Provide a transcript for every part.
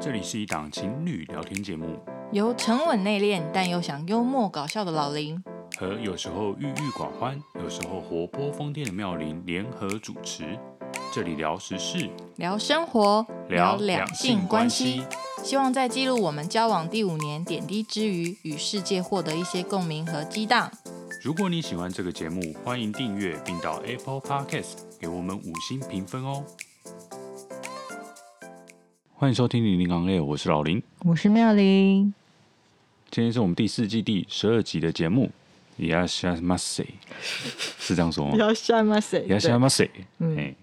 这里是一档情侣聊天节目，由沉稳内敛但又想幽默搞笑的老林和有时候郁郁寡欢、有时候活泼疯癫的妙龄联合主持。这里聊时事，聊生活，聊两性关系，希望在记录我们交往第五年点滴之余，与世界获得一些共鸣和激荡。如果你喜欢这个节目，欢迎订阅并到 Apple Podcast 给我们五星评分哦。欢迎收听《零零 on air》，我是老林，我是妙玲。今天是我们第四季第十二集的节目。いらっしゃいませ，是这样说吗？いらっしゃいませ，いらっしゃいませ。嗯，哎，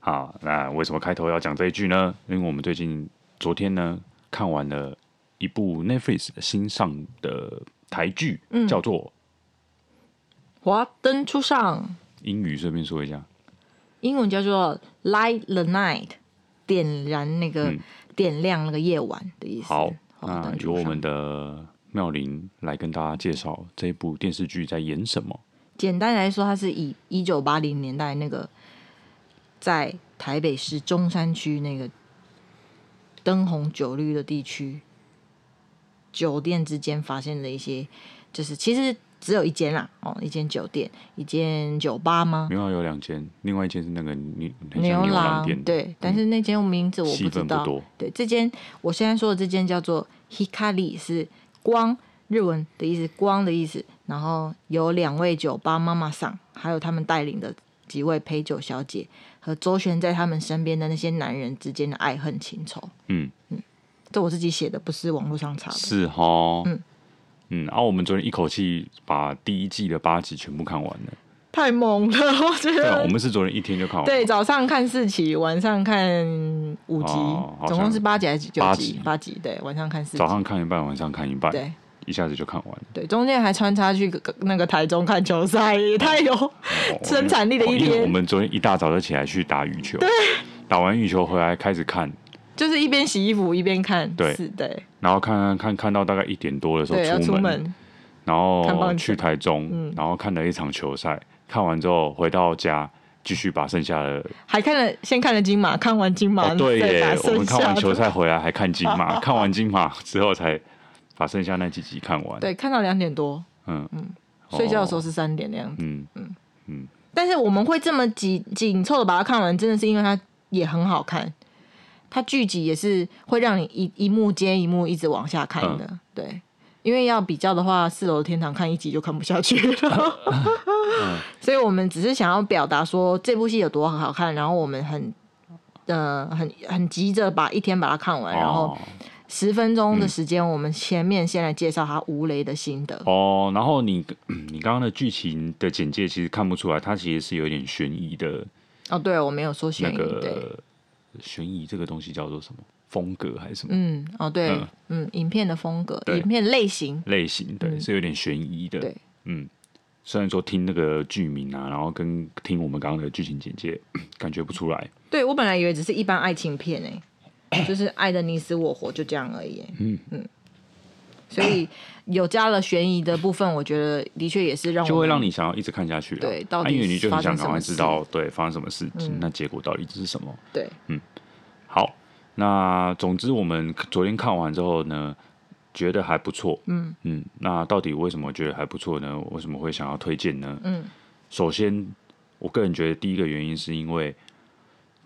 好，那为什么开头要讲这一句呢？因为我们最近昨天呢看完了一部 Netflix 的新上的台剧，嗯、叫做《华灯初上》。英语顺便说一下，英文叫做《Light the Night》。点燃那个、嗯、 点亮那个夜晚的意思。好，那由我们的妙玲来跟大家介绍这部电视剧在演什么。简单来说，它是以一九八零年代那个在台北市中山区那个灯红酒绿的地区，酒店之间发现了一些，就是其实。只有一间啦，哦，一间酒店，一间酒吧吗？没有，有两间，另外一间是那个牛牛郎店，对，嗯、但是那间名字我不知道。不对，这间我现在说的这间叫做 Hikari，是光，日文的意思，光的意思。然后有两位酒吧妈妈桑，还有他们带领的几位陪酒小姐，和周旋在他们身边的那些男人之间的爱恨情仇。嗯嗯，这我自己写的，不是网络上查的。是哈，嗯。嗯，然、啊、后我们昨天一口气把第一季的八集全部看完了，太猛了，我觉得。对啊，我们是昨天一天就看完。对，早上看四集，晚上看五集，哦、总共是八集还是九集？八集，八集。对，晚上看四集。早上看一半，晚上看一半。对，一下子就看完了。对，中间还穿插去那个台中看球赛，也太有 生产力的一天。哦、因为我们昨天一大早就起来去打羽球，对，打完羽球回来开始看。就是一边洗衣服一边看，对，是对，然后看看看看到大概一点多的时候出门，出门然后去台中，嗯、然后看了一场球赛，看完之后回到家继续把剩下的，还看了先看了金马，看完金马，哦、对耶，我们看完球赛回来还看金马，看完金马之后才把剩下那几集看完，对，看到两点多，嗯。嗯，睡觉的时候是三点那样子，嗯嗯。嗯，但是我们会这么紧紧凑的把它看完，真的是因为它也很好看。它剧集也是会让你一一幕接一幕一直往下看的，嗯、对，因为要比较的话，《四楼的天堂》看一集就看不下去了，嗯、所以我们只是想要表达说这部戏有多好看，然后我们很呃很很急着把一天把它看完，哦、然后十分钟的时间，我们前面先来介绍它吴雷的心得。哦，然后你 你刚刚的剧情的简介其实看不出来，它其实是有点悬疑的哦，对我没有说悬疑，那个、对。悬疑这个东西叫做什么风格还是什么？嗯，哦，对，嗯，嗯，影片的风格，影片类型，类型，对，嗯、是有点悬疑的，对，嗯，虽然说听那个剧名啊，然后跟听我们刚刚的剧情简介，感觉不出来。对，我本来以为只是一般爱情片诶，就是爱的你死我活，就这样而已。嗯嗯。所以有加了悬疑的部分，我觉得的确也是让我就会让你想要一直看下去。对，到底因为你就很想赶快知道，对，发生什么事情，嗯、那结果到底是什么？对，嗯，好，那总之我们昨天看完之后呢，觉得还不错。嗯嗯，那到底为什么觉得还不错呢？为什么会想要推荐呢？嗯，首先，我个人觉得第一个原因是因为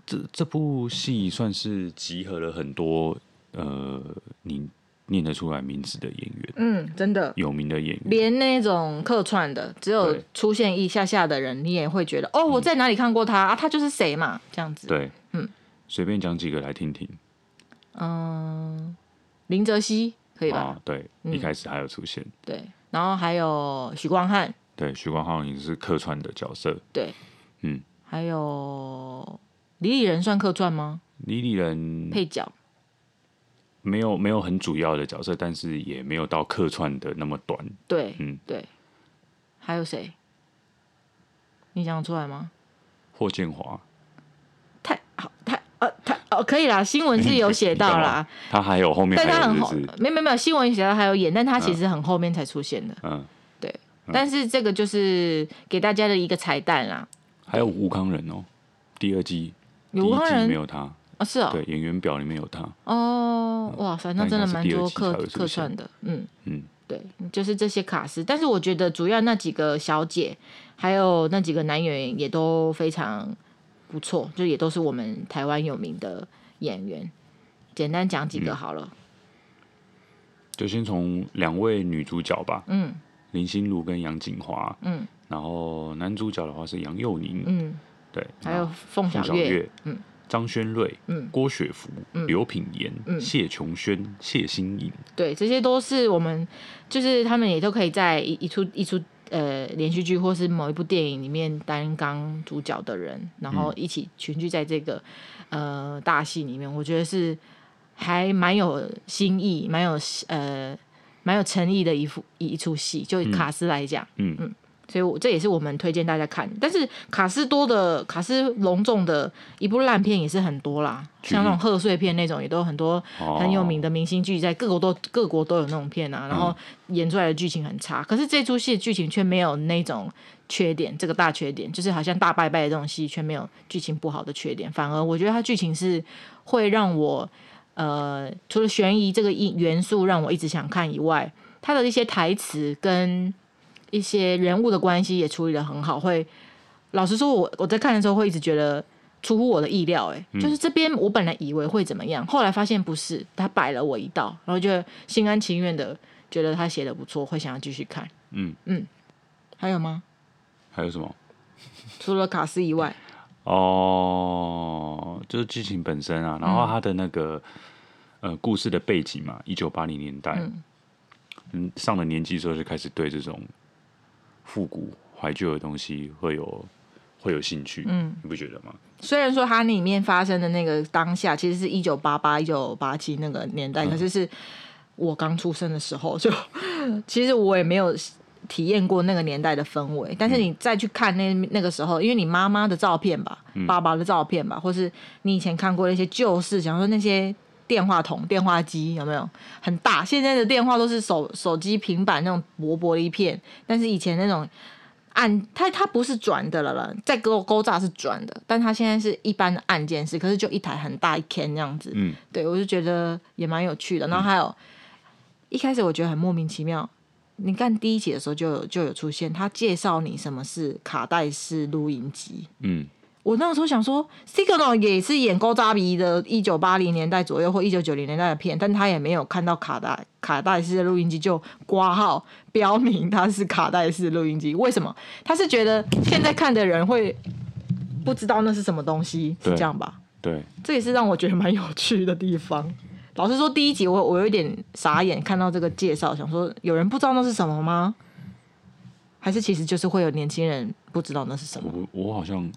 这这部戏算是集合了很多呃，你。念得出来名字的演员，嗯，真的有名的演员，连那种客串的，只有出现一下下的人，你也会觉得哦，我在哪里看过他啊？他就是谁嘛？这样子，对，嗯，随便讲几个来听听。嗯，林哲熙可以吧？啊，对，一开始还有出现，对，然后还有许光汉，对，许光汉也是客串的角色，对，嗯，还有李李仁算客串吗？李李仁配角。没有没有很主要的角色，但是也没有到客串的那么短。对，嗯，对。还有谁？你想出来吗？霍建华。太好，太呃，太哦，可以啦。新闻是有写 到啦。他还有后面但他很后，没没没有新闻写到还有演，但他其实很后面才出现的。嗯，对。但是这个就是给大家的一个彩蛋啦。还有吴康仁哦，第二季，第一季没有他。啊，是哦，对，演员表里面有他。哦，哇塞，那真的蛮多客客串的，嗯。嗯，对，就是这些卡司，但是我觉得主要那几个小姐，还有那几个男演员也都非常不错，就也都是我们台湾有名的演员。简单讲几个好了，嗯、就先从两位女主角吧，嗯，林心如跟杨锦华，嗯，然后男主角的话是杨佑宁，嗯，对，还有凤小岳，嗯。张轩瑞、嗯、郭雪芙、嗯、刘品言、嗯、谢琼轩、谢欣颖，对，这些都是我们，就是他们也都可以在一一出一出呃连续剧或是某一部电影里面担纲主角的人，然后一起群聚在这个、嗯、呃大戏里面，我觉得是还蛮有新意、蛮有呃蛮有诚意的一副一一出戏，就以卡斯来讲，嗯。嗯。嗯所以，我这也是我们推荐大家看。但是卡斯多的、卡斯隆重的一部烂片也是很多啦，像那种贺岁片那种，也都有很多很有名的明星剧，在各国都各国都有那种片啊。然后演出来的剧情很差，可是这出戏的剧情却没有那种缺点，这个大缺点就是好像大拜拜的这种戏却没有剧情不好的缺点，反而我觉得它剧情是会让我呃，除了悬疑这个元素让我一直想看以外，它的一些台词跟。一些人物的关系也处理的很好，会老实说，我我在看的时候会一直觉得出乎我的意料，哎，就是这边我本来以为会怎么样，后来发现不是，他摆了我一道，然后就心甘情愿的觉得他写的不错，会想要继续看。嗯嗯，还有吗？还有什么？除了卡斯以外，哦，就是剧情本身啊，然后他的那个、嗯、呃故事的背景嘛，一九八零年代，嗯，上了年纪之后就开始对这种。复古怀旧的东西会有会有兴趣，嗯，你不觉得吗？虽然说它里面发生的那个当下其实是一九八八、一九八七那个年代，嗯、可是是我刚出生的时候，就 其实我也没有体验过那个年代的氛围。但是你再去看那那个时候，因为你妈妈的照片吧，嗯、爸爸的照片吧，或是你以前看过那些旧事，想说那些。电话筒、电话机有没有很大？现在的电话都是手手机、平板那种薄薄的一片，但是以前那种按它它不是转的了了，在勾勾栅是转的，但它现在是一般的按键式，可是就一台很大一片这样子。嗯，对我就觉得也蛮有趣的。然后还有、嗯、一开始我觉得很莫名其妙，你看第一集的时候就有就有出现，他介绍你什么是卡带式录音机。嗯。我那个时候想说，Signal 也是演高扎比的，一九八零年代左右或一九九零年代的片，但他也没有看到卡带卡带式的录音机就挂号标明它是卡带式录音机。为什么？他是觉得现在看的人会不知道那是什么东西，是这样吧？对，这也是让我觉得蛮有趣的地方。老实说，第一集我我有一点傻眼，看到这个介绍，想说有人不知道那是什么吗？还是其实就是会有年轻人不知道那是什么？我我好像。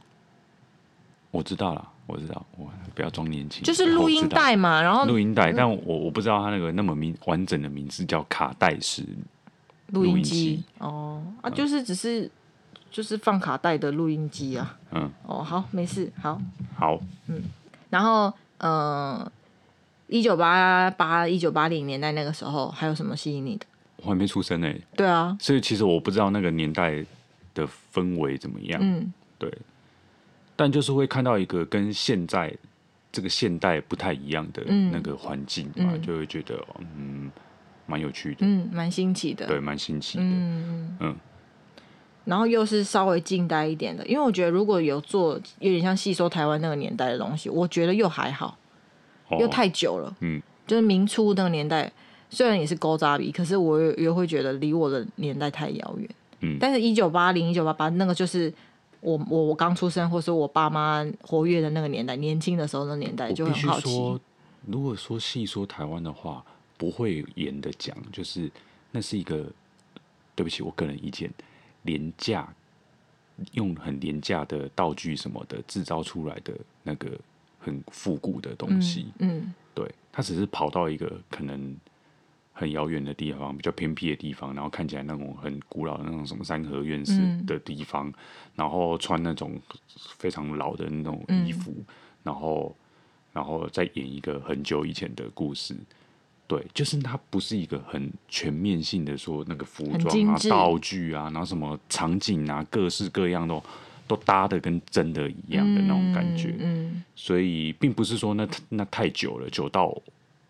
我知道了，我知道，我不要装年轻。就是录音带嘛，然后录音带，但我我不知道它那个那么名完整的名字叫卡带式录音机。哦，啊，就是只是就是放卡带的录音机啊。嗯。哦，好，没事，好。好。嗯，然后呃，一九八八一九八零年代那个时候，还有什么吸引你的？我还没出生呢。对啊。所以其实我不知道那个年代的氛围怎么样。嗯。对。但就是会看到一个跟现在这个现代不太一样的那个环境嘛，嗯、就会觉得嗯，蛮有趣的，嗯，蛮新奇的，对，蛮新奇的，嗯嗯。然后又是稍微近代一点的，因为我觉得如果有做有点像戏说台湾那个年代的东西，我觉得又还好，哦、又太久了，嗯，就是明初那个年代，虽然也是勾扎比，可是我又又会觉得离我的年代太遥远，嗯。但是，一九八零、一九八八那个就是。我我我刚出生，或是我爸妈活跃的那个年代，年轻的时候的年代就很好奇。说，如果说细说台湾的话，不会严的讲，就是那是一个，对不起，我个人意见，廉价用很廉价的道具什么的制造出来的那个很复古的东西。嗯，嗯对，它只是跑到一个可能。很遥远的地方，比较偏僻的地方，然后看起来那种很古老的那种什么三合院式的地方，嗯、然后穿那种非常老的那种衣服，嗯、然后然后再演一个很久以前的故事，对，就是它不是一个很全面性的说那个服装啊、道具啊，然后什么场景啊，各式各样的都搭的跟真的一样的那种感觉。嗯，嗯。所以并不是说那那太久了，久到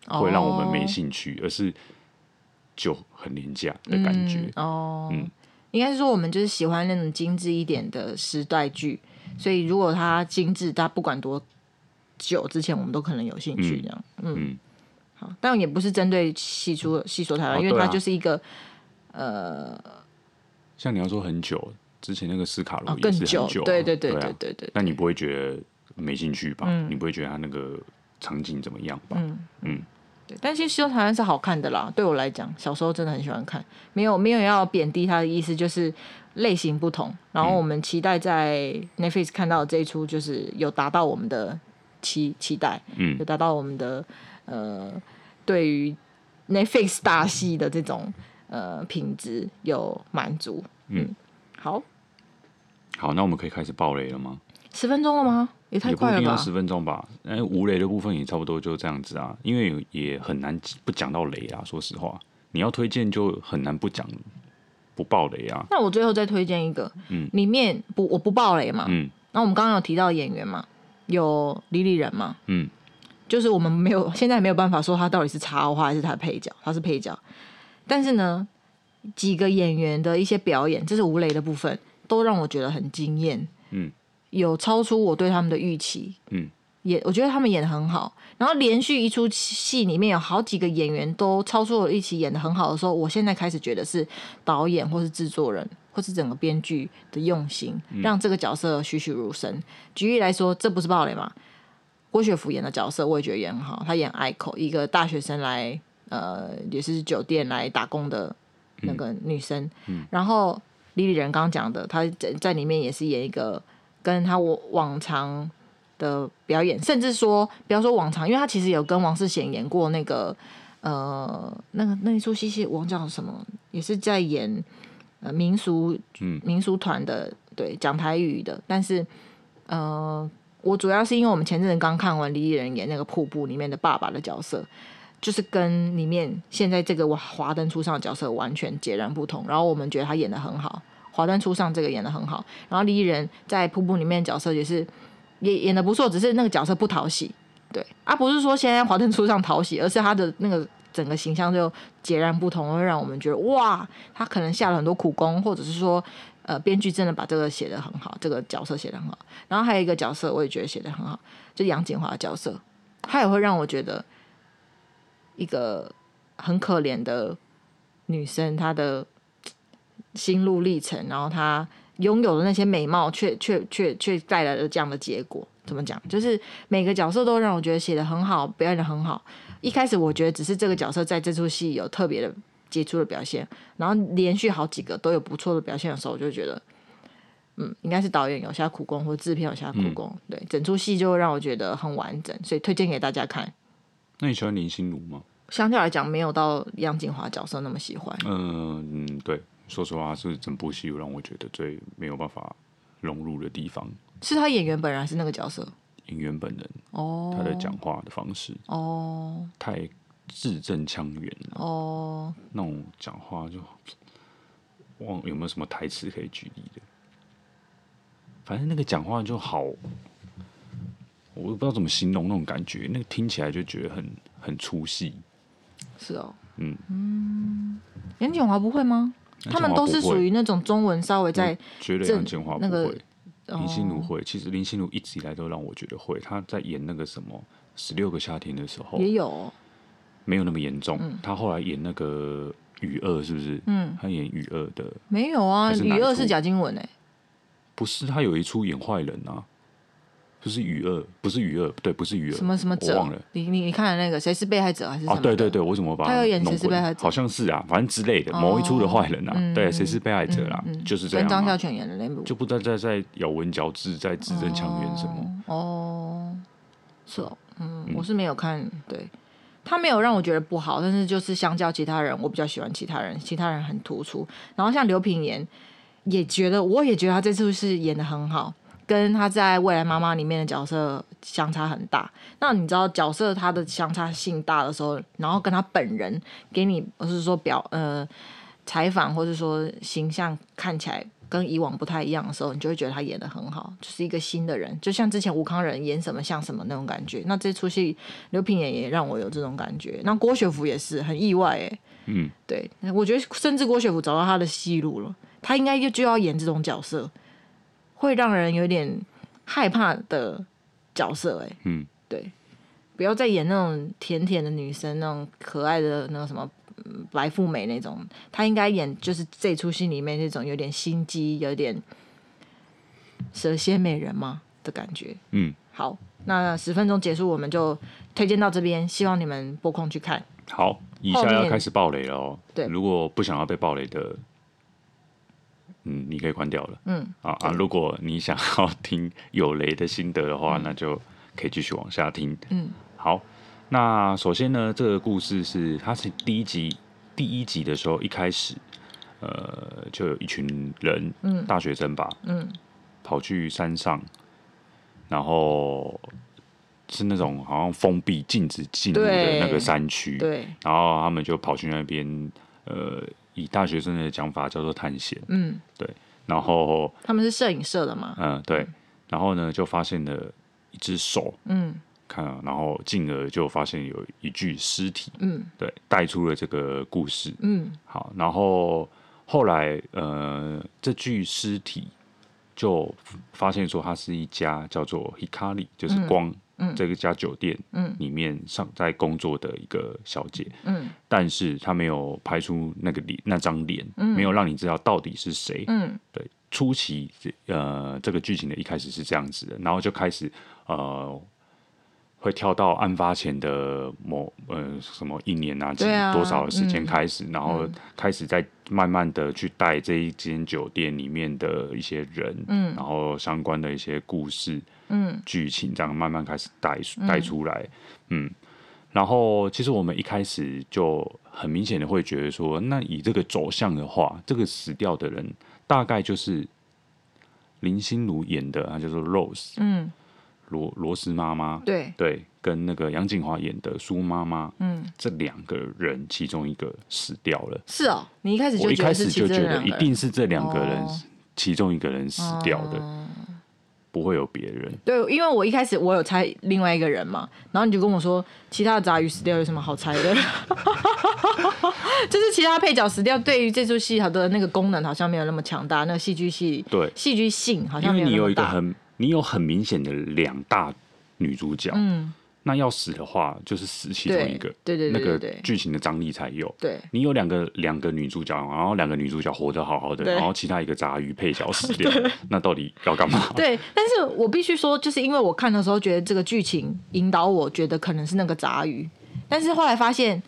会让我们没兴趣，哦、而是就很廉价的感觉。嗯、哦，嗯，应该是说我们就是喜欢那种精致一点的时代剧，所以如果它精致，它不管多久之前，我们都可能有兴趣这样。嗯。嗯但也不是针对戏说戏说台湾，因为它就是一个、呃，像你要说很久之前那个斯卡罗也是很久，哦、对对对对对对，对。但你不会觉得没兴趣吧？嗯、你不会觉得他那个场景怎么样吧？嗯嗯，对。但其实戏说台湾是好看的啦，对我来讲，小时候真的很喜欢看，没有没有要贬低他的意思，就是类型不同。然后我们期待在 Netflix 看到的这一出，就是有达到我们的期期待，嗯，有达到我们的呃。对于 Netflix 大戏的这种呃品质有满足，嗯，好，好，那我们可以开始爆雷了吗？十分钟了吗？也太快了吧！也不一定要十分钟吧？哎，无雷的部分也差不多就这样子啊，因为也很难不讲到雷啊。说实话，你要推荐就很难不讲不爆雷啊。那我最后再推荐一个，嗯，里面不我不爆雷嘛，嗯，那我们刚刚有提到演员嘛，有李李仁嘛，嗯。就是我们没有，现在没有办法说他到底是插花还是他配角，他是配角。但是呢，几个演员的一些表演，这是无雷的部分，都让我觉得很惊艳。嗯，有超出我对他们的预期。嗯，也我觉得他们演得很好。然后连续一出戏里面有好几个演员都超出我预期，演的很好的时候，我现在开始觉得是导演或是制作人或是整个编剧的用心，让这个角色栩栩如生。举例来说，这不是爆雷吗？郭雪芙演的角色，我也觉得演很好。她演爱口，一个大学生来，呃，也是酒店来打工的那个女生。嗯嗯、然后李李仁刚刚讲的，她在在里面也是演一个跟他我往常的表演，甚至说不要说往常，因为他其实有跟王世贤演过那个呃那个那一出戏戏，我忘叫什么，也是在演呃民俗民俗团的，对，讲台语的，但是呃。我主要是因为我们前阵子刚看完李李仁演那个瀑布里面的爸爸的角色，就是跟里面现在这个华灯初上的角色完全截然不同。然后我们觉得他演的很好，华灯初上这个演得很好。然后李李仁在瀑布里面角色也是也演得不错，只是那个角色不讨喜，对，啊、不是说现在华灯初上讨喜，而是他的那个整个形象就截然不同，会让我们觉得哇，他可能下了很多苦功，或者是说。呃，编剧真的把这个写得很好，这个角色写得很好。然后还有一个角色，我也觉得写得很好，就杨谨华的角色，他也会让我觉得一个很可怜的女生，她的心路历程，然后他拥有的那些美貌却，却却却却带来了这样的结果。怎么讲？就是每个角色都让我觉得写的很好，表演的很好。一开始我觉得只是这个角色在这出戏有特别的。杰出的表现，然后连续好几个都有不错的表现的时候，我就觉得，嗯，应该是导演有下苦功，或者制片有下苦功，嗯、对，整出戏就让我觉得很完整，所以推荐给大家看。那你喜欢林心如吗？相对来讲，没有到杨锦华角色那么喜欢。嗯嗯，对，说实话，是整部戏让我觉得最没有办法融入的地方。是他演员本人，还是那个角色？演员本人哦，他的讲话的方式哦，太。字正腔圆了哦，那种讲话就忘有没有什么台词可以举例的？反正那个讲话就好，我都不知道怎么形容那种感觉，那个听起来就觉得很很粗细。是哦，嗯嗯，杨景华不会吗？他们都是属于那种中文稍微在觉得杨千嬅不会，林心如会。其实林心如一直以来都让我觉得会。她在演那个什么《十六个夏天》的时候也有。没有那么严重。嗯、他后来演那个雨二是不是？嗯，他演雨二的没有啊，雨二是贾静雯哎，不是，她有一出演坏人啊，不是与恶，不是与恶，对，不是与恶，什么什么者？我忘了。你你你看的那个谁是被害者还是什么？哦，对对对，我怎么把他有演谁是被害者？好像是啊，反正之类的某一出的坏人啊，哦、对，谁是被害者啦？嗯嗯、就是这样、张孝全演的那部，就不再再再咬文嚼字，再字正腔圆什么？哦，是哦，嗯，嗯我是没有看，对。他没有让我觉得不好，但是就是相较其他人，我比较喜欢其他人，其他人很突出。然后像刘品言，也觉得我也觉得他这次是演的很好，跟他在未来妈妈里面的角色相差很大。那你知道角色他的相差性大的时候，然后跟他本人给你，不是说表呃采访或者说形象看起来跟以往不太一样的时候，你就会觉得他演的很好，就是一个新的人，就像之前吴康仁演什么像什么那种感觉。那这出戏刘品言也让我有这种感觉。那郭学福也是很意外哎，嗯，对，我觉得甚至郭学福找到他的戏路了，他应该就就要演这种角色，会让人有点害怕的角色哎，嗯，对，不要再演那种甜甜的女生，那种可爱的那个什么。白富美那种，她应该演就是这出戏里面那种有点心机、有点蛇蝎美人嘛的感觉。嗯，好，那十分钟结束，我们就推荐到这边，希望你们播空去看。好，以下要开始爆雷了哦。对，如果不想要被爆雷的，嗯，你可以关掉了。嗯，啊啊，如果你想要听有雷的心得的话，嗯，那就可以继续往下听。嗯，好。那首先呢，这个故事是它是第一集第一集的时候，一开始，呃，就有一群人，嗯，大学生吧，嗯，跑去山上，然后是那种好像封闭、禁止进入的那个山区，对，然后他们就跑去那边，呃，以大学生的讲法叫做探险，嗯，对，然后他们是摄影社的嘛，嗯，对，然后呢，就发现了一只手，嗯。看，然后进而就发现有一具尸体，嗯，对，带出了这个故事，嗯，好，然后后来呃，这具尸体就发现说，它是一家叫做 Hikari，就是光，嗯，这个家酒店，嗯，里面上在工作的一个小姐，嗯，但是她没有拍出那个脸，那张脸，嗯，没有让你知道到底是谁，嗯，对，初期呃，这个剧情的一开始是这样子的，然后就开始呃。会跳到案发前的某呃什么一年啊，几多少的时间开始，嗯，然后开始在慢慢的去带这一间酒店里面的一些人，嗯，然后相关的一些故事，嗯，剧情这样慢慢开始带带出来，嗯，然后其实我们一开始就很明显的会觉得说，那以这个走向的话，这个死掉的人大概就是林心如演的，他叫做 Rose，嗯。罗罗斯妈妈，对。对，跟那个杨景华演的苏妈妈，嗯，这两个人其中一个死掉了。是哦，你一开始就我一开始就觉得一定是这两个人其中一个人死掉的，哦、不会有别人。对，因为我一开始我有猜另外一个人嘛，然后你就跟我说，其他的杂鱼死掉有什么好猜的？就是其他配角死掉，对于这出戏它的那个功能好像没有那么强大，那个戏剧系对戏剧性好像没有那么大。因为你有一个很。你有很明显的两大女主角，嗯，那要死的话就是死其中一个，对对对，那个剧情的张力才有。对，你有两个两个女主角，然后两个女主角活得好好的，然后其他一个杂鱼配角死掉，那到底要干嘛？对，但是我必须说，就是因为我看的时候觉得这个剧情引导我觉得可能是那个杂鱼，但是后来发现，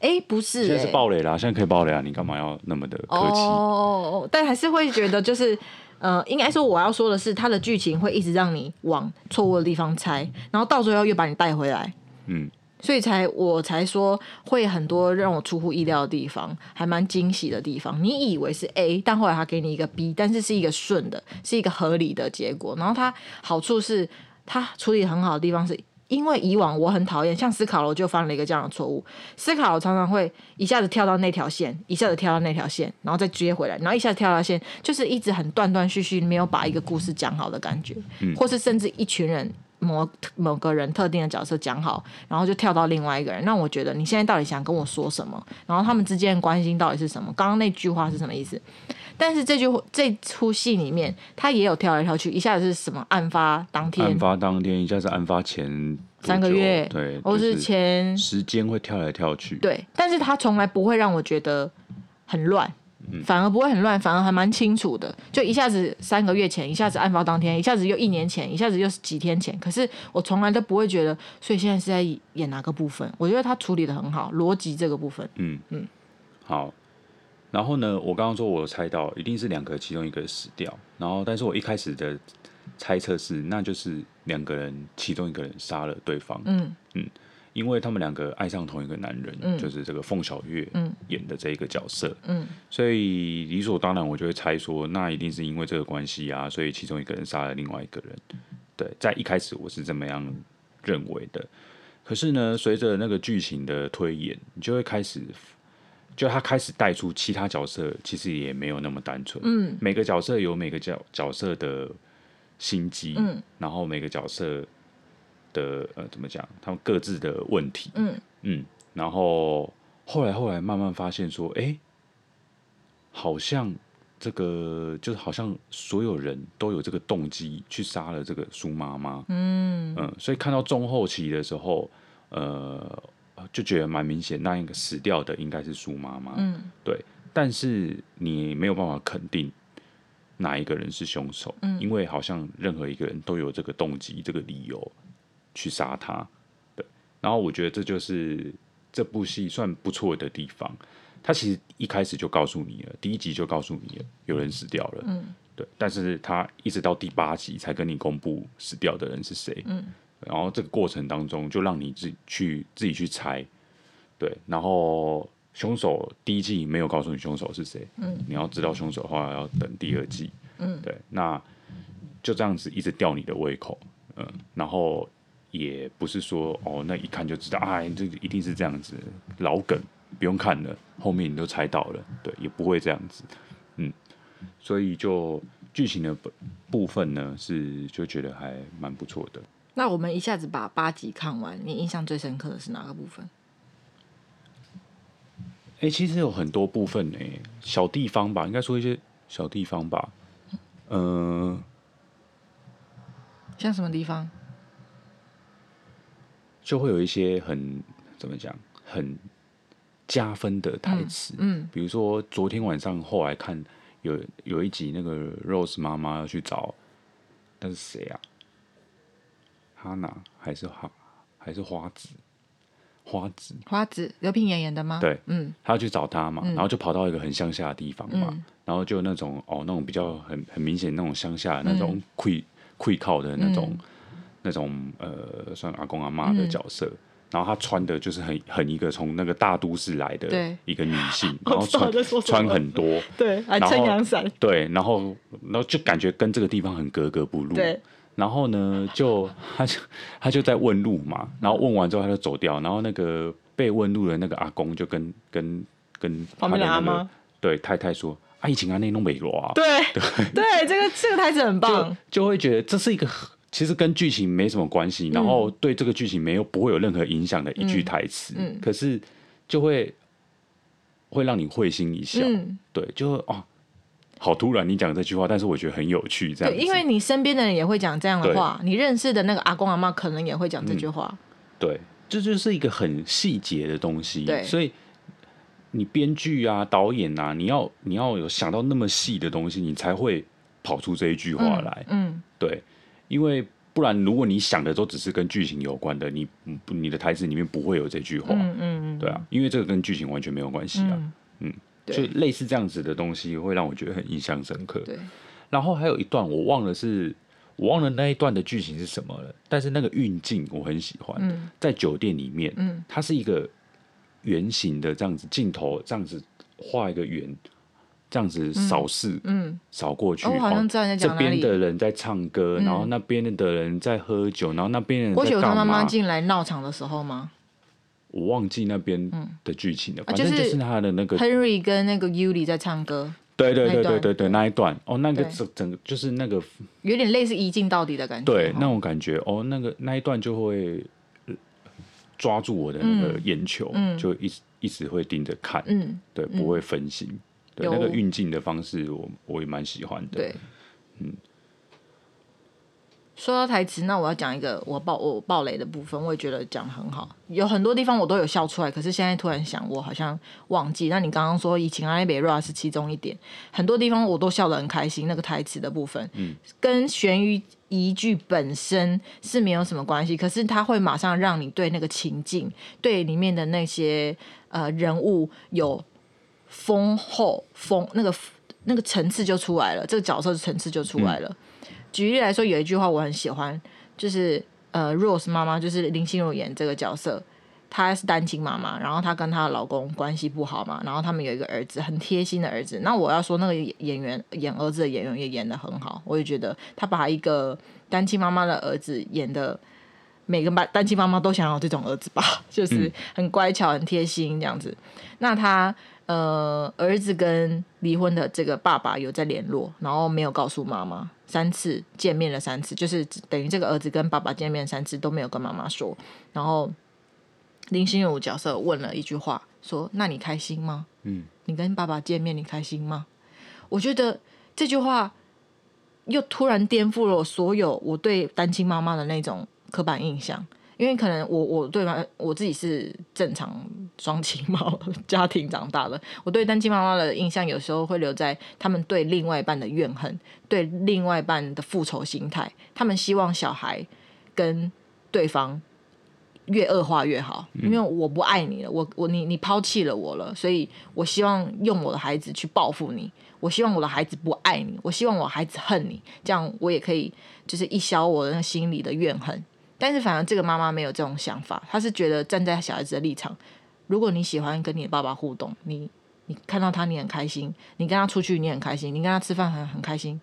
哎，不是，现在是爆雷啦，现在可以暴雷啊，你干嘛要那么的客气？哦，但还是会觉得就是。呃，应该说我要说的是，它的剧情会一直让你往错误的地方猜，然后到最后又把你带回来。嗯，所以才我才说会很多让我出乎意料的地方，还蛮惊喜的地方。你以为是 A，但后来他给你一个 B，但是是一个顺的，是一个合理的结果。然后它好处是，它处理很好的地方是。因为以往我很讨厌，像斯卡罗就犯了一个这样的错误。斯卡罗常常会一下子跳到那条线，一下子跳到那条线，然后再接回来，然后一下子跳到线，就是一直很断断续续，没有把一个故事讲好的感觉。嗯，或是甚至一群人某某个人特定的角色讲好，然后就跳到另外一个人，那我觉得你现在到底想跟我说什么？然后他们之间的关心到底是什么？刚刚那句话是什么意思？但是这句这出戏里面，他也有跳来跳去，一下子是什么案发当天，案发当天，一下子案发前三个月，对，或是前时间会跳来跳去，对。但是他从来不会让我觉得很乱，嗯，反而不会很乱，反而还蛮清楚的。就一下子三个月前，一下子案发当天，一下子又一年前，一下子又是几天前。可是我从来都不会觉得，所以现在是在演哪个部分？我觉得他处理的很好，逻辑这个部分，嗯嗯，好。然后呢，我刚刚说我猜到一定是两个其中一个死掉，然后但是我一开始的猜测是，那就是两个人其中一个人杀了对方，嗯。嗯，因为他们两个爱上同一个男人，嗯、就是这个凤小岳演的这一个角色，嗯，所以理所当然我就会猜说，那一定是因为这个关系啊，所以其中一个人杀了另外一个人，对，在一开始我是这么样认为的，可是呢，随着那个剧情的推演，你就会开始。就他开始带出其他角色，其实也没有那么单纯。嗯，每个角色有每个角角色的心机，嗯，然后每个角色的呃怎么讲，他们各自的问题，嗯。嗯，然后后来后来慢慢发现说，哎、欸，好像。这个就是好像所有人都有这个动机去杀了这个苏妈妈，嗯。嗯，所以看到中后期的时候，呃，就觉得蛮明显，那一个死掉的应该是苏妈妈，嗯，对。但是你没有办法肯定哪一个人是凶手，嗯，因为好像任何一个人都有这个动机、这个理由去杀他，对。然后我觉得这就是这部戏算不错的地方。他其实一开始就告诉你了，第一集就告诉你了，有人死掉了。嗯，对。但是他一直到第八集才跟你公布死掉的人是谁。嗯，然后这个过程当中就让你自己去自己去猜。对，然后凶手第一季没有告诉你凶手是谁。嗯，你要知道凶手的话要等第二季。嗯，对。那就这样子一直吊你的胃口。嗯，然后也不是说哦，那一看就知道啊，这一定是这样子老梗。不用看了，后面你都猜到了，对，也不会这样子，嗯，所以就剧情的部分呢，是就觉得还蛮不错的。那我们一下子把八集看完，你印象最深刻的是哪个部分？哎、欸，其实有很多部分呢，小地方吧，应该说一些小地方吧，嗯、呃，像什么地方？就会有一些很怎么讲，很。加分的台词，嗯，嗯，比如说昨天晚上后来看有有一集那个 Rose 妈妈要去找，那是谁啊？哈娜还是哈还是花子？花子花子刘品演演的吗？对，嗯，他要去找他嘛，嗯，然后就跑到一个很乡下的地方嘛，嗯，然后就那种哦那种比较很很明显那种乡下的那种愧愧靠的那种，嗯，那种呃算阿公阿妈的角色。嗯然后她穿的就是很很一个从那个大都市来的一个女性，然后穿穿很多，对，还撑阳伞，对，然后然后就感觉跟这个地方很格格不入，对。然后呢，就他就他就在问路嘛，然后问完之后他就走掉，然后那个被问路的那个阿公就跟跟跟他的那个对太太说：“啊，以前啊内弄美罗啊。”对对。对，这个这个台词很棒，就，就会觉得这是一个。其实跟剧情没什么关系，然后对这个剧情没有不会有任何影响的一句台词，嗯嗯、可是就会会让你会心一笑，嗯、对，就哦，好突然你讲这句话，但是我觉得很有趣，这样，因为你身边的人也会讲这样的话，你认识的那个阿公阿妈可能也会讲这句话，嗯、对，这就是一个很细节的东西，对，所以你编剧啊、导演啊，你要你要有想到那么细的东西，你才会跑出这一句话来，嗯，嗯。对。因为不然，如果你想的都只是跟剧情有关的，你你的台词里面不会有这句话，嗯嗯，对啊，因为这个跟剧情完全没有关系啊，嗯，嗯。对就类似这样子的东西会让我觉得很印象深刻。对，然后还有一段我忘了是，我忘了那一段的剧情是什么了，但是那个运镜我很喜欢，嗯、在酒店里面，嗯，它是一个圆形的这样子镜头，这样子画一个圆。这样子扫视，嗯，扫过去，我好像边的人在唱歌，然后那边的人在喝酒，然后那边的人在干嘛？我他妈妈进来闹场的时候吗？我忘记那边的剧情了，反正就是他的那个 Henry 跟那个 Yuli 在唱歌。对对对对对对，那一段。哦，那个整整个就是那个有点类似一镜到底的感觉，对，那种感觉。哦，那个那一段就会抓住我的那个眼球，就一直一直会盯着看，嗯，对，不会分心。对那个运镜的方式我，我我也蛮喜欢的。对，嗯。说到台词，那我要讲一个我爆我爆雷的部分，我也觉得讲得很好，有很多地方我都有笑出来，可是现在突然想，我好像忘记。那你刚刚说以前阿贝瑞是其中一点，很多地方我都笑得很开心。那个台词的部分，嗯，跟悬疑疑剧本身是没有什么关系，可是它会马上让你对那个情境，对里面的那些呃人物有。丰厚丰那个那个层次就出来了，这个角色的层次就出来了。嗯、举例来说，有一句话我很喜欢，就是呃，Rose 妈妈就是林心如演这个角色，她是单亲妈妈，然后她跟她的老公关系不好嘛，然后他们有一个儿子，很贴心的儿子。那我要说，那个演员演儿子的演员也演的很好，我也觉得他把一个单亲妈妈的儿子演的每个单单亲妈妈都想要这种儿子吧，就是很乖巧、很贴心这样子。那他。呃，儿子跟离婚的这个爸爸有在联络，然后没有告诉妈妈，三次见面了三次，就是等于这个儿子跟爸爸见面三次都没有跟妈妈说。然后林心如角色问了一句话，说：“那你开心吗？嗯，你跟爸爸见面，你开心吗？”我觉得这句话又突然颠覆了我所有我对单亲妈妈的那种刻板印象。因为可能我我对妈我自己是正常双亲妈家庭长大的，我对单亲妈妈的印象有时候会留在他们对另外一半的怨恨，对另外一半的复仇心态，他们希望小孩跟对方越恶化越好，因为我不爱你了，我我你你抛弃了我了，所以我希望用我的孩子去报复你，我希望我的孩子不爱你，我希望我孩子恨你，这样我也可以就是一消我的心里的怨恨。但是反而这个妈妈没有这种想法，她是觉得站在小孩子的立场，如果你喜欢跟你的爸爸互动，你你看到他你很开心，你跟他出去你很开心，你跟他吃饭很很开心，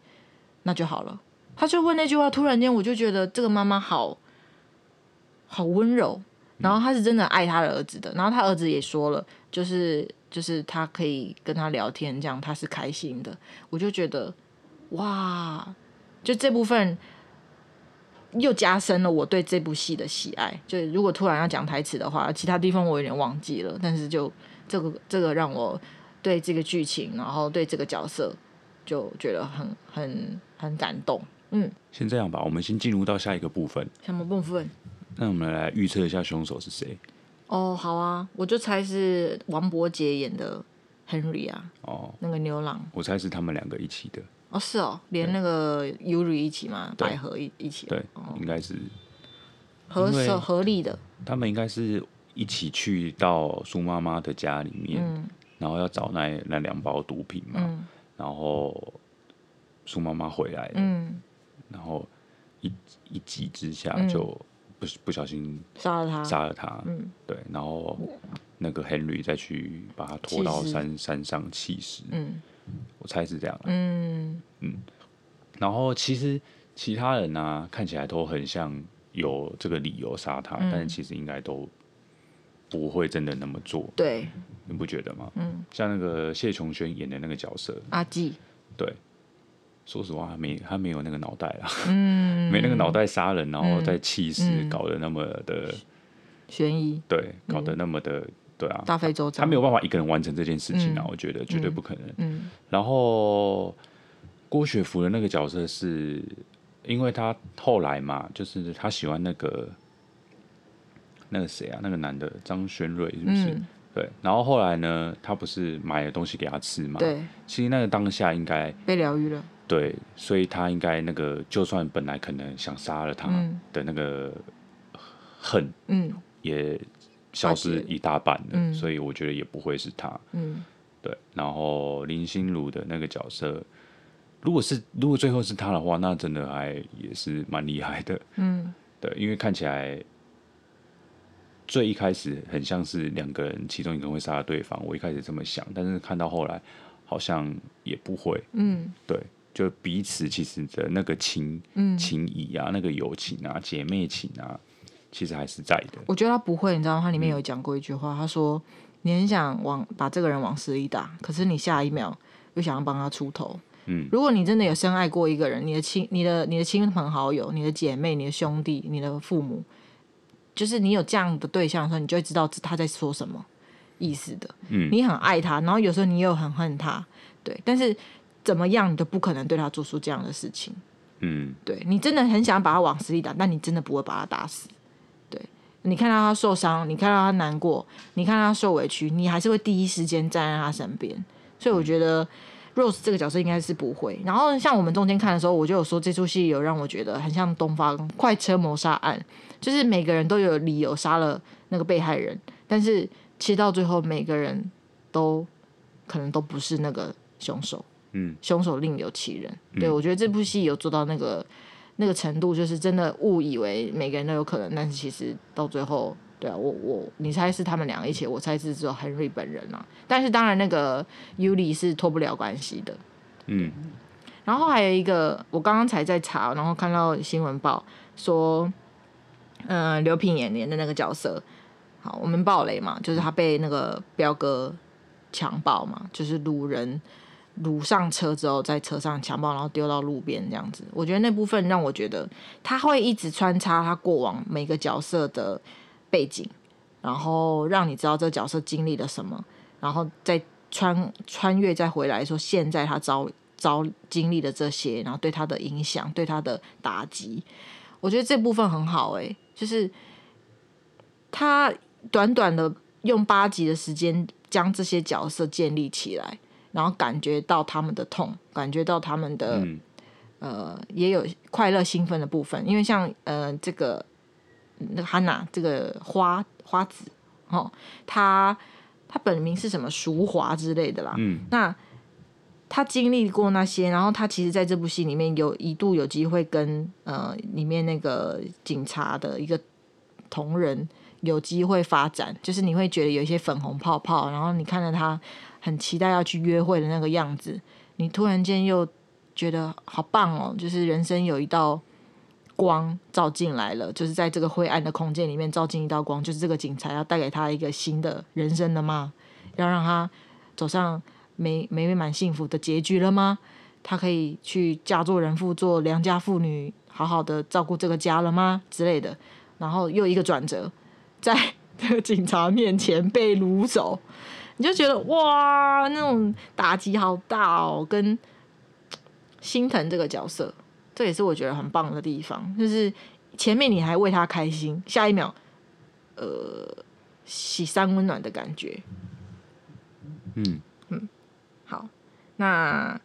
那就好了。她就问那句话，突然间我就觉得这个妈妈好好温柔，然后她是真的爱她的儿子的，然后她儿子也说了，就是就是他可以跟他聊天，这样他是开心的。我就觉得哇，就这部分。又加深了我对这部戏的喜爱。就如果突然要讲台词的话，其他地方我有点忘记了。但是就这个这个让我对这个剧情，然后对这个角色，就觉得很很很感动。嗯，先这样吧，我们先进入到下一个部分。什么部分？那我们来预测一下凶手是谁？哦，好啊，我就猜是王伯杰演的 Henry 啊。哦，那个牛郎。我猜是他们两个一起的。哦，是哦，连那个 Yuri 一起嘛，百合一一起，对，应该是。合手合力的。他们应该是一起去到苏妈妈的家里面，嗯、然后要找那那两包毒品嘛，嗯、然后苏妈妈回来了，嗯、然后一一急之下就不不小心杀了他，杀了他，嗯、对，然后那个 Henry 再去把他拖到山山上弃尸，嗯。我猜是这样。嗯。嗯，然后其实其他人呢、啊，看起来都很像有这个理由杀他，嗯、但是其实应该都不会真的那么做。对，你不觉得吗？嗯，像那个谢琼轩演的那个角色阿纪，对，说实话，他没他没有那个脑袋啊，嗯，没那个脑袋杀人，然后再气势，搞得那么的悬疑，对，搞得那么的。对啊，他没有办法一个人完成这件事情啊，我觉得绝对不可能。嗯，然后郭雪芙的那个角色是，因为他后来嘛，就是他喜欢那个那个谁啊，那个男的张轩瑞是不是？对，然后后来呢，他不是买了东西给他吃嘛？对，其实那个当下应该被疗愈了。对，所以他应该那个，就算本来可能想杀了他的那个恨，嗯，也。消失一大半了，嗯、所以我觉得也不会是他。嗯，对。然后林心如的那个角色，如果是如果最后是他的话，那真的还也是蛮厉害的。嗯，对，因为看起来最一开始很像是两个人其中一个人会杀了对方，我一开始这么想，但是看到后来好像也不会。嗯，对，就彼此其实的那个情、嗯、情谊啊，那个友情啊，姐妹情啊。其实还是在的。我觉得他不会，你知道吗，他里面有讲过一句话，嗯、他说：“你很想往把这个人往死里打，可是你下一秒又想要帮他出头。”嗯，如果你真的有深爱过一个人，你的亲、你的、你的亲朋好友、你的姐妹、你的兄弟、你的父母，就是你有这样的对象的时候，你就会知道他在说什么意思的。嗯，你很爱他，然后有时候你又很恨他，对，但是怎么样你都不可能对他做出这样的事情。嗯，对，你真的很想把他往死里打，但你真的不会把他打死。你看到他受伤，你看到他难过，你看到他受委屈，你还是会第一时间站在他身边。所以我觉得 Rose 这个角色应该是不会。然后像我们中间看的时候，我就有说这出戏有让我觉得很像东方快车谋杀案，就是每个人都有理由杀了那个被害人，但是其实到最后每个人都可能都不是那个凶手。嗯，凶手另有其人。对，我觉得这部戏有做到那个。那个程度就是真的误以为每个人都有可能，但是其实到最后，对啊，我我你猜是他们两个一起，我猜是只有 Henry 本人啊。但是当然那个 Yuli 是脱不了关系的。嗯。然后还有一个，我刚刚才在查，然后看到新闻报说，嗯、呃，刘品言演的那个角色，好，我们暴雷嘛，就是他被那个彪哥强暴嘛，就是掳人掳上车之后，在车上强暴，然后丢到路边这样子。我觉得那部分让我觉得他会一直穿插他过往每个角色的背景，然后让你知道这个角色经历了什么，然后再穿穿越再回来说现在他遭遭经历的这些，然后对他的影响，对他的打击，我觉得这部分很好哎、欸，就是他短短的用八集的时间将这些角色建立起来，然后感觉到他们的痛，感觉到他们的、嗯、呃也有快乐兴奋的部分，因为像呃这个那个汉娜这个花花子哦，他他本名是什么？淑华之类的啦，嗯，那。他经历过那些，然后他其实在这部戏里面有一度有机会跟呃里面那个警察的一个同仁有机会发展，就是你会觉得有一些粉红泡泡，然后你看着他很期待要去约会的那个样子，你突然间又觉得好棒哦，就是人生有一道光照进来了，就是在这个灰暗的空间里面照进一道光，就是这个警察要带给他一个新的人生了吗？要让他走上。美美满幸福的结局了吗？他可以去嫁做人妇，做良家妇女，好好的照顾这个家了吗？之类的。然后又一个转折，在这个警察面前被掳走，你就觉得哇，那种打击好大哦，跟心疼这个角色，这也是我觉得很棒的地方。就是前面你还为他开心，下一秒，呃，喜三温暖的感觉。嗯嗯。好，那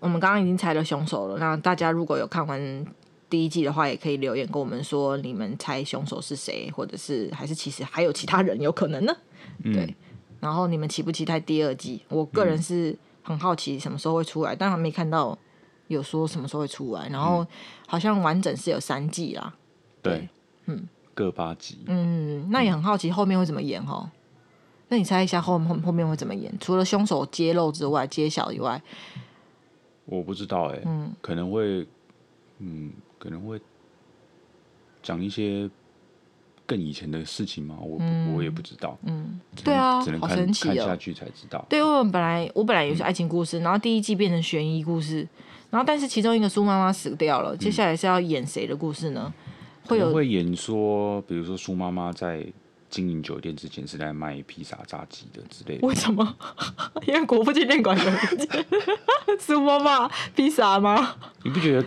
我们刚刚已经猜了凶手了。那大家如果有看完第一季的话，也可以留言跟我们说，你们猜凶手是谁，或者是还是其实还有其他人有可能呢？嗯、对。然后你们期不期待第二季？我个人是很好奇什么时候会出来，但还没看到有说什么时候会出来。然后好像完整是有三季啦。对，对嗯，各八集。嗯，那也很好奇后面会怎么演哦。那你猜一下后后后面会怎么演？除了凶手揭露之外，揭晓以外，我不知道哎、欸，嗯，可能会，嗯，可能会讲一些更以前的事情吗？我、嗯、我也不知道，嗯，对啊，只能看看下去才知道。对，我本来我本来也是爱情故事，嗯、然后第一季变成悬疑故事，然后但是其中一个苏妈妈死掉了，接下来是要演谁的故事呢？嗯、会有会演说，比如说苏妈妈在。经营酒店之前是在卖披萨、炸鸡的之类的。为什么？因为国父纪念馆有 苏妈妈披萨吗？你不觉得？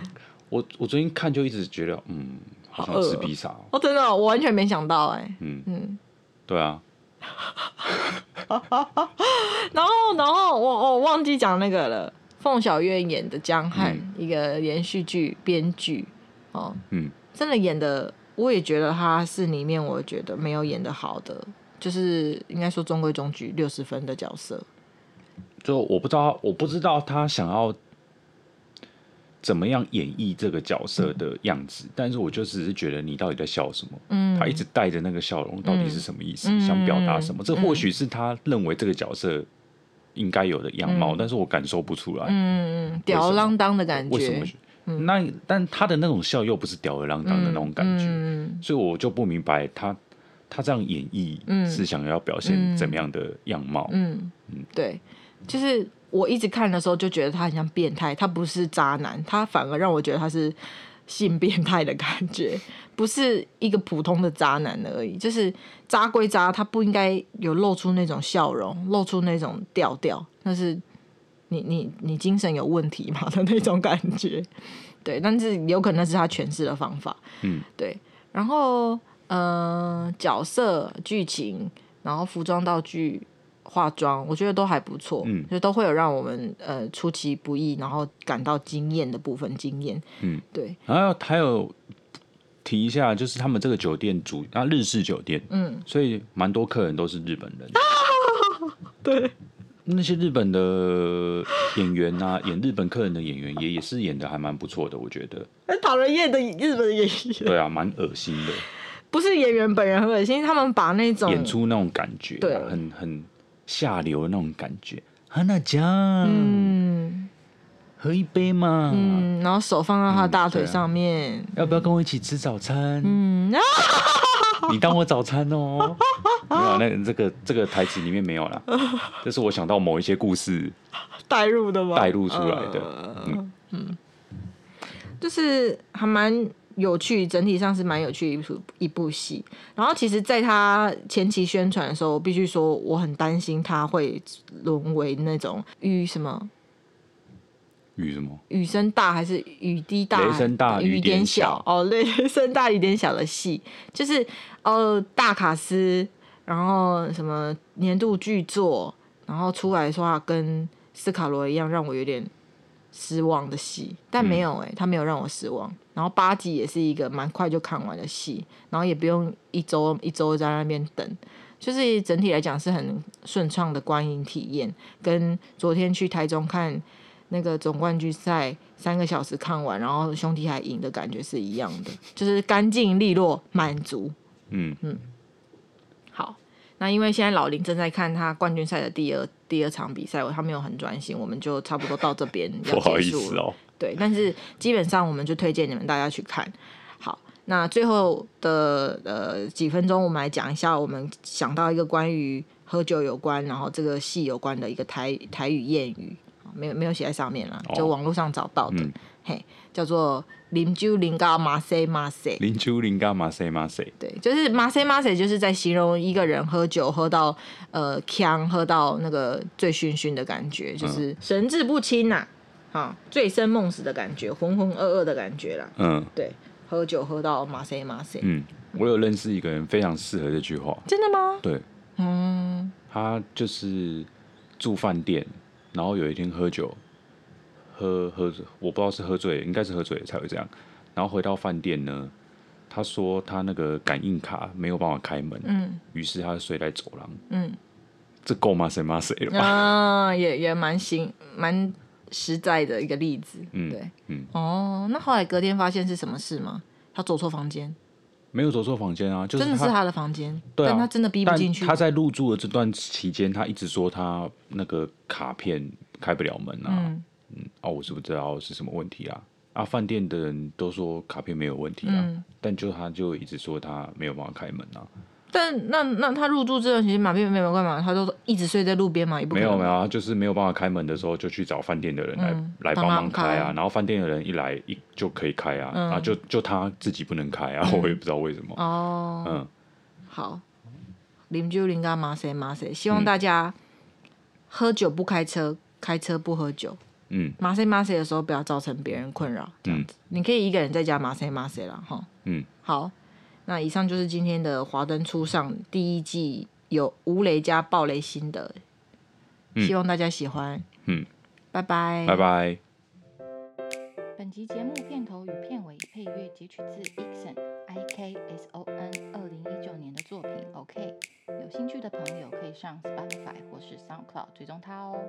我我昨天看就一直觉得，嗯，好想吃披萨、哦。哦，真的，我完全没想到、欸，哎，嗯嗯，对啊。然后，然后我我忘记讲那个了。凤小岳演的江汉，嗯、一个连续剧编剧，哦，嗯，真的演的。我也觉得他是里面我觉得没有演的好的，就是应该说中规中矩六十分的角色。就我不知道，我不知道他想要怎么样演绎这个角色的样子，嗯、但是我就只是觉得你到底在笑什么？嗯，他一直带着那个笑容，到底是什么意思？嗯、想表达什么？这或许是他认为这个角色应该有的样貌，嗯、但是我感受不出来。嗯嗯，吊儿郎当的感觉。为什么？嗯、那但他的那种笑又不是吊儿郎当的那种感觉，嗯嗯、所以我就不明白他他这样演绎是想要表现怎么样的样貌？嗯嗯，嗯对，就是我一直看的时候就觉得他很像变态，他不是渣男，他反而让我觉得他是性变态的感觉，不是一个普通的渣男而已。就是渣归渣，他不应该有露出那种笑容，露出那种调调，那是。你你你精神有问题嘛的那种感觉，对，但是有可能是他诠释的方法，嗯，对。然后，呃，角色、剧情，然后服装、道具、化妆，我觉得都还不错，嗯，就都会有让我们呃出其不意，然后感到惊艳的部分，惊艳，嗯，对。然后还有提一下，就是他们这个酒店主啊，日式酒店，嗯，所以蛮多客人都是日本人，对。那些日本的演员啊，演日本客人的演员也也是演的还蛮不错的，我觉得。很讨人厌的日本演员。对啊，蛮恶心的。不是演员本人很恶心，他们把那种演出那种感觉、啊，对，很很下流的那种感觉。哈娜酱，嗯，喝一杯嘛，嗯，然后手放到他的大腿上面，嗯啊、要不要跟我一起吃早餐？嗯，你当我早餐哦。没有，那这个这个台词里面没有啦，这是我想到某一些故事带入的吗？带入出来的，呃、嗯。嗯，就是还蛮有趣，整体上是蛮有趣的一部一部戏。然后其实，在他前期宣传的时候，我必须说我很担心他会沦为那种与什么。雨什么？雨声大还是雨滴大？雷声大雨点小哦，雷 声大雨点小的戏，就是呃大卡司，然后什么年度巨作，然后出来说话跟斯卡罗一样，让我有点失望的戏。但没有哎、欸，他没有让我失望。然后八集也是一个蛮快就看完的戏，然后也不用一周一周在那边等，就是整体来讲是很顺畅的观影体验。跟昨天去台中看。那个总冠军赛三个小时看完，然后兄弟还赢的感觉是一样的，就是干净利落，满足。嗯嗯。好，那因为现在老林正在看他冠军赛的第二第二场比赛，他没有很专心，我们就差不多到这边 要结束了。对，但是基本上我们就推荐你们大家去看。好，那最后的呃几分钟，我们来讲一下我们想到一个关于喝酒有关，然后这个戏有关的一个台台语谚语。没有没有写在上面了，就网络上找到的，嗯、嘿，叫做“啉酒啉甲马塞马赛”。啉酒啉甲马塞马塞。对，就是马塞马塞，就是在形容一个人喝酒喝到呃呛，喝到那个醉醺醺的感觉，就是神志不清呐、啊，啊，醉生梦死的感觉，浑浑噩噩的感觉啦。嗯，对，喝酒喝到马塞马塞。嗯，我有认识一个人，非常适合这句话。真的吗？对，嗯，他就是住饭店。然后有一天喝酒，喝喝，我不知道是喝醉，应该是喝醉了才会这样。然后回到饭店呢，他说他那个感应卡没有办法开门，嗯，于是他睡在走廊，嗯，这够吗？谁骂？谁了吧？啊，也也蛮行，蛮实在的一个例子，嗯，对，嗯，哦，那后来隔天发现是什么事吗？他走错房间。没有走错房间啊，就是真的是他的房间，对啊，但他真的逼不进去。他在入住的这段期间，他一直说他那个卡片开不了门啊，嗯，嗯啊，我是不知道是什么问题啊。啊，饭店的人都说卡片没有问题啊，嗯，但就他就一直说他没有办法开门啊。但那那他入住这段时间马屁没有干嘛？他都一直睡在路边嘛，也不没有没有啊，就是没有办法开门的时候，就去找饭店的人来、嗯、来帮忙开啊。然后饭店的人一来一就可以开啊，嗯、然后就就他自己不能开啊，嗯、我也不知道为什么。哦，嗯，好，啉酒啉甲马谁马谁，希望大家喝酒不开车，开车不喝酒。嗯，马赛马赛的时候不要造成别人困扰，这样子。嗯、你可以一个人在家马赛马赛了哈。嗯，好。那以上就是今天的《华灯初上》第一季有无雷加暴雷心得，希望大家喜欢。嗯，拜拜，拜拜。本集节目片头与片尾配乐截取自 Ikson I K S O N 二零一九年的作品。OK，有兴趣的朋友可以上 Spotify 或是 SoundCloud 追踪他哦。